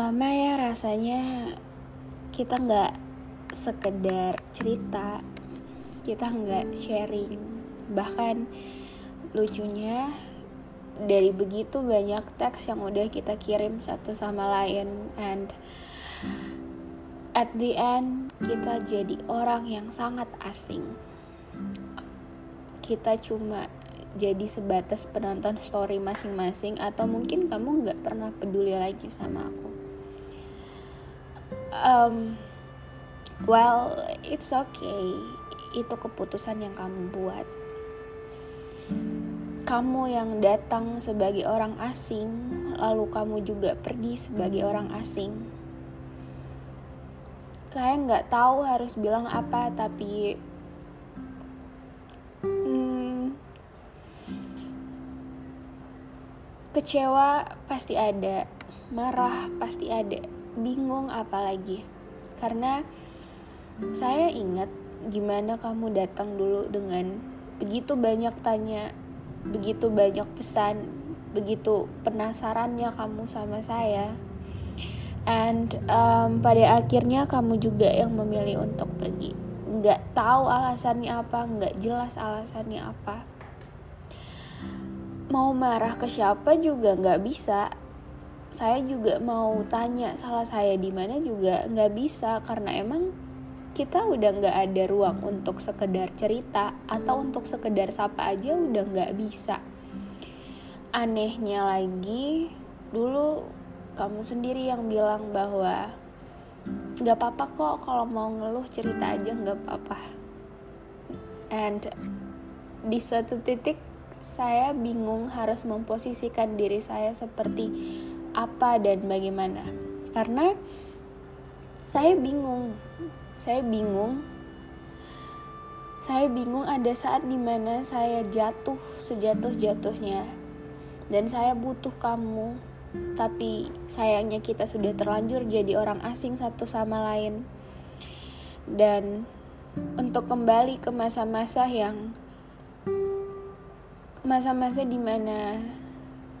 Lama ya rasanya kita nggak sekedar cerita, kita nggak sharing, bahkan lucunya dari begitu banyak teks yang udah kita kirim satu sama lain and at the end kita jadi orang yang sangat asing. Kita cuma jadi sebatas penonton story masing-masing atau mungkin kamu nggak pernah peduli lagi sama aku um, well it's okay. Itu keputusan yang kamu buat. Kamu yang datang sebagai orang asing, lalu kamu juga pergi sebagai orang asing. Saya nggak tahu harus bilang apa, tapi hmm, kecewa pasti ada, marah pasti ada, bingung apalagi, karena saya ingat gimana kamu datang dulu dengan begitu banyak tanya begitu banyak pesan, begitu penasarannya kamu sama saya. And um, pada akhirnya kamu juga yang memilih untuk pergi. Nggak tahu alasannya apa, nggak jelas alasannya apa. Mau marah ke siapa juga nggak bisa. Saya juga mau tanya salah saya di mana juga nggak bisa karena emang kita udah nggak ada ruang untuk sekedar cerita atau untuk sekedar sapa aja udah nggak bisa. Anehnya lagi dulu kamu sendiri yang bilang bahwa nggak apa-apa kok kalau mau ngeluh cerita aja nggak apa-apa. And di satu titik saya bingung harus memposisikan diri saya seperti apa dan bagaimana. Karena saya bingung saya bingung saya bingung ada saat di mana saya jatuh sejatuh-jatuhnya. Dan saya butuh kamu tapi sayangnya kita sudah terlanjur jadi orang asing satu sama lain. Dan untuk kembali ke masa-masa yang masa-masa di mana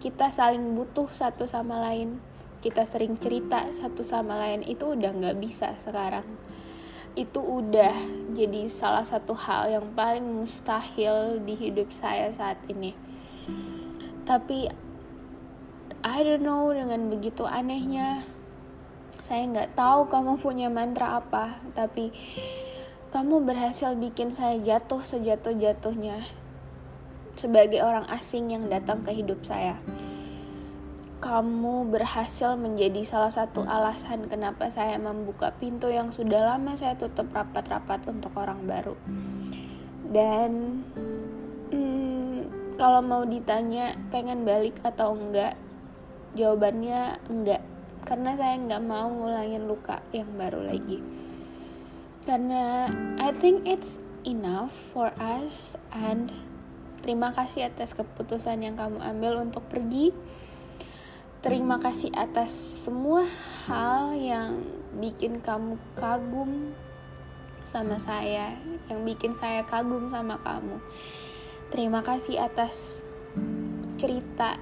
kita saling butuh satu sama lain kita sering cerita satu sama lain itu udah nggak bisa sekarang. Itu udah jadi salah satu hal yang paling mustahil di hidup saya saat ini. Tapi I don't know dengan begitu anehnya saya nggak tahu kamu punya mantra apa tapi kamu berhasil bikin saya jatuh sejatuh-jatuhnya sebagai orang asing yang datang ke hidup saya kamu berhasil menjadi salah satu alasan kenapa saya membuka pintu yang sudah lama saya tutup rapat-rapat untuk orang baru. Dan hmm, kalau mau ditanya pengen balik atau enggak, jawabannya enggak. Karena saya nggak mau ngulangin luka yang baru lagi. Karena I think it's enough for us and terima kasih atas keputusan yang kamu ambil untuk pergi Terima kasih atas semua hal yang bikin kamu kagum sama saya, yang bikin saya kagum sama kamu. Terima kasih atas cerita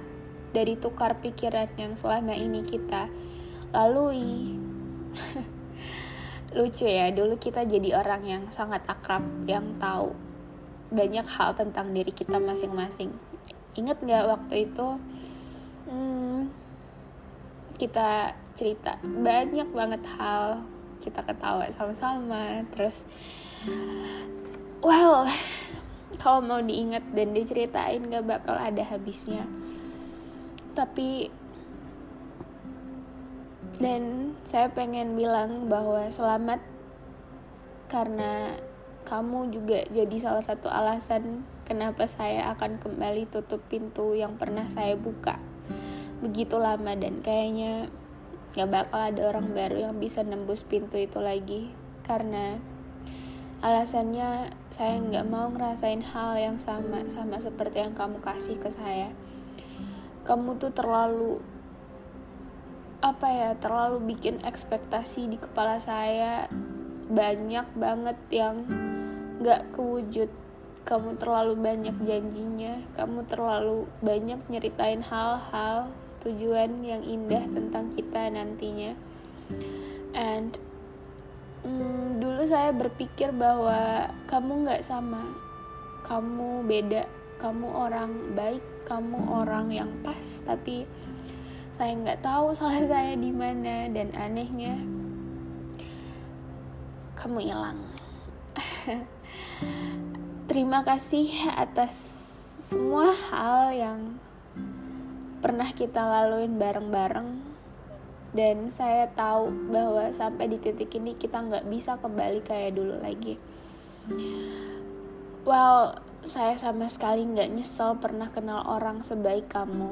dari tukar pikiran yang selama ini kita lalui. Lucu ya, dulu kita jadi orang yang sangat akrab, yang tahu banyak hal tentang diri kita masing-masing. Ingat gak waktu itu? Hmm, kita cerita banyak banget hal kita ketawa sama-sama terus well kalau mau diingat dan diceritain gak bakal ada habisnya tapi dan saya pengen bilang bahwa selamat karena kamu juga jadi salah satu alasan kenapa saya akan kembali tutup pintu yang pernah saya buka. Begitu lama dan kayaknya gak bakal ada orang baru yang bisa nembus pintu itu lagi. Karena alasannya saya nggak mau ngerasain hal yang sama sama seperti yang kamu kasih ke saya. Kamu tuh terlalu apa ya terlalu bikin ekspektasi di kepala saya banyak banget yang nggak kewujud. Kamu terlalu banyak janjinya kamu terlalu banyak nyeritain hal-hal tujuan yang indah tentang kita nantinya. And hmm, dulu saya berpikir bahwa kamu nggak sama. Kamu beda. Kamu orang baik kamu orang yang pas. Tapi saya nggak tahu salah saya di mana. Dan anehnya kamu hilang terima kasih atas semua hal yang pernah kita laluin bareng-bareng dan saya tahu bahwa sampai di titik ini kita nggak bisa kembali kayak dulu lagi. Well, saya sama sekali nggak nyesel pernah kenal orang sebaik kamu.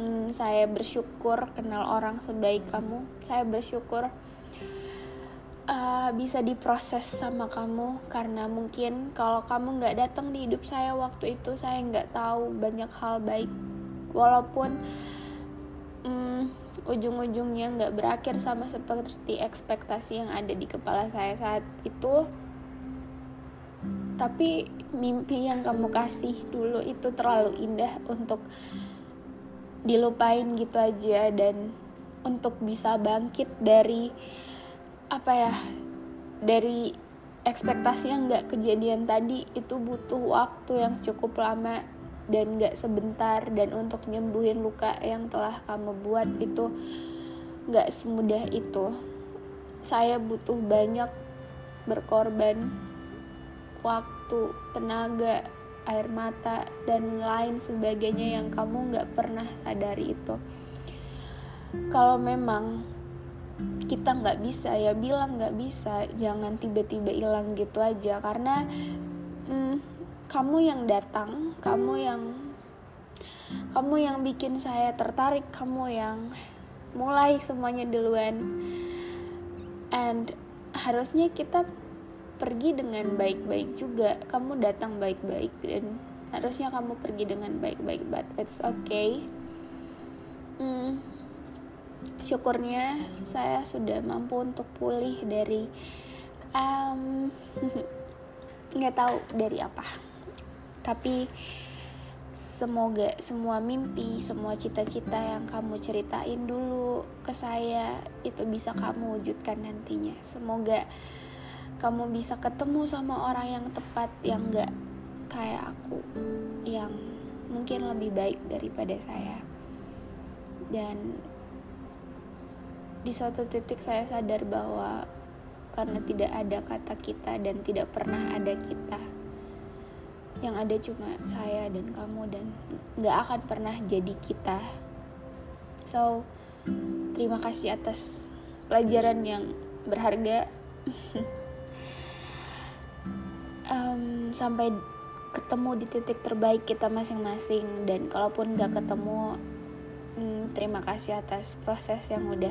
Hmm, saya bersyukur kenal orang sebaik kamu. Saya bersyukur uh, bisa diproses sama kamu karena mungkin kalau kamu nggak datang di hidup saya waktu itu saya nggak tahu banyak hal baik. Walaupun ujung-ujungnya nggak berakhir sama seperti ekspektasi yang ada di kepala saya saat itu tapi mimpi yang kamu kasih dulu itu terlalu indah untuk dilupain gitu aja dan untuk bisa bangkit dari apa ya dari ekspektasi yang nggak kejadian tadi itu butuh waktu yang cukup lama dan gak sebentar. Dan untuk nyembuhin luka yang telah kamu buat itu gak semudah itu. Saya butuh banyak berkorban waktu tenaga air mata dan lain sebagainya yang kamu gak pernah sadari itu. Kalau memang kita nggak bisa ya bilang nggak bisa jangan tiba-tiba hilang gitu aja. Karena hmm, kamu yang datang kamu yang kamu yang bikin saya tertarik kamu yang mulai semuanya duluan. And harusnya kita pergi dengan baik-baik juga. Kamu datang baik-baik dan harusnya kamu pergi dengan baik-baik but it's okay. Hmm, syukurnya saya sudah mampu untuk pulih dari nggak tahu dari apa tapi semoga semua mimpi, semua cita-cita yang kamu ceritain dulu ke saya itu bisa kamu wujudkan nantinya. Semoga kamu bisa ketemu sama orang yang tepat yang gak kayak aku, yang mungkin lebih baik daripada saya. Dan di suatu titik saya sadar bahwa karena tidak ada kata kita dan tidak pernah ada kita yang ada cuma saya dan kamu dan nggak akan pernah jadi kita. So terima kasih atas pelajaran yang berharga. Um, sampai ketemu di titik terbaik kita masing-masing. Dan kalaupun nggak ketemu um, terima kasih atas proses yang udah